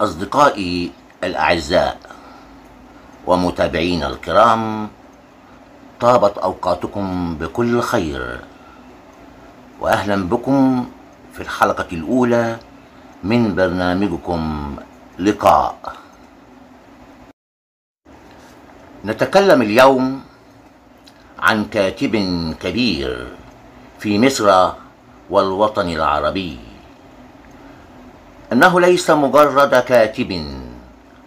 أصدقائي الأعزاء ومتابعين الكرام طابت أوقاتكم بكل خير وأهلا بكم في الحلقة الأولى من برنامجكم لقاء. نتكلم اليوم عن كاتب كبير في مصر والوطن العربي. أنه ليس مجرد كاتب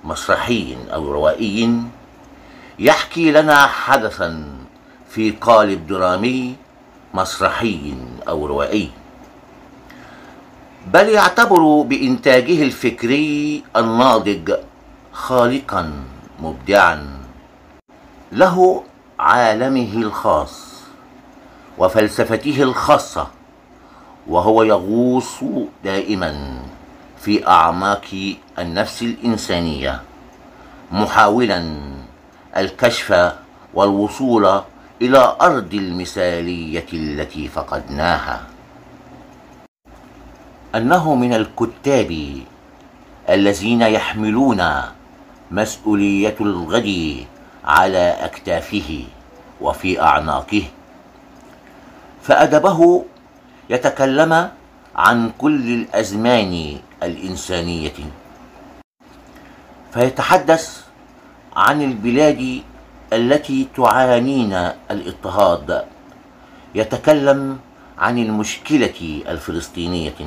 مسرحي أو روائي يحكي لنا حدثا في قالب درامي مسرحي أو روائي بل يعتبر بإنتاجه الفكري الناضج خالقا مبدعا له عالمه الخاص وفلسفته الخاصة وهو يغوص دائما في أعماق النفس الإنسانية محاولا الكشف والوصول إلى أرض المثالية التي فقدناها. أنه من الكتاب الذين يحملون مسؤولية الغد على أكتافه وفي أعناقه. فأدبه يتكلم عن كل الأزمان الإنسانية. فيتحدث عن البلاد التي تعانين الإضطهاد. يتكلم عن المشكلة الفلسطينية.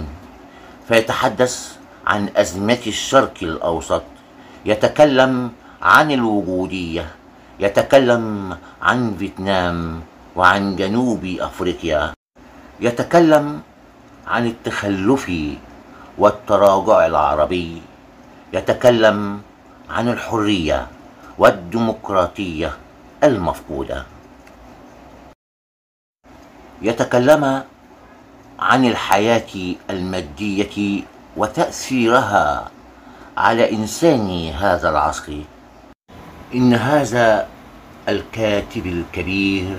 فيتحدث عن أزمة الشرق الأوسط. يتكلم عن الوجودية. يتكلم عن فيتنام وعن جنوب أفريقيا. يتكلم عن التخلف والتراجع العربي يتكلم عن الحرية والديمقراطية المفقودة. يتكلم عن الحياة المادية وتأثيرها على إنسان هذا العصر. إن هذا الكاتب الكبير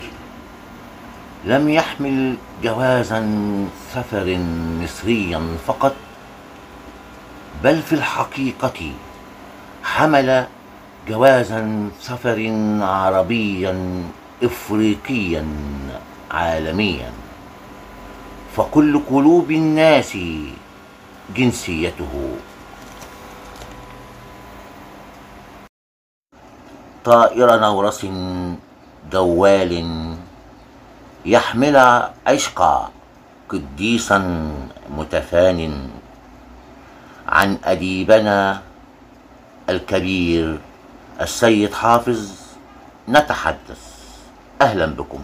لم يحمل جوازا سفر مصريا فقط بل في الحقيقة حمل جوازا سفر عربيا افريقيا عالميا. فكل قلوب الناس جنسيته. طائر نورس دوال يحمل عشق قديسا متفان عن أديبنا الكبير السيد حافظ. نتحدث. أهلا بكم.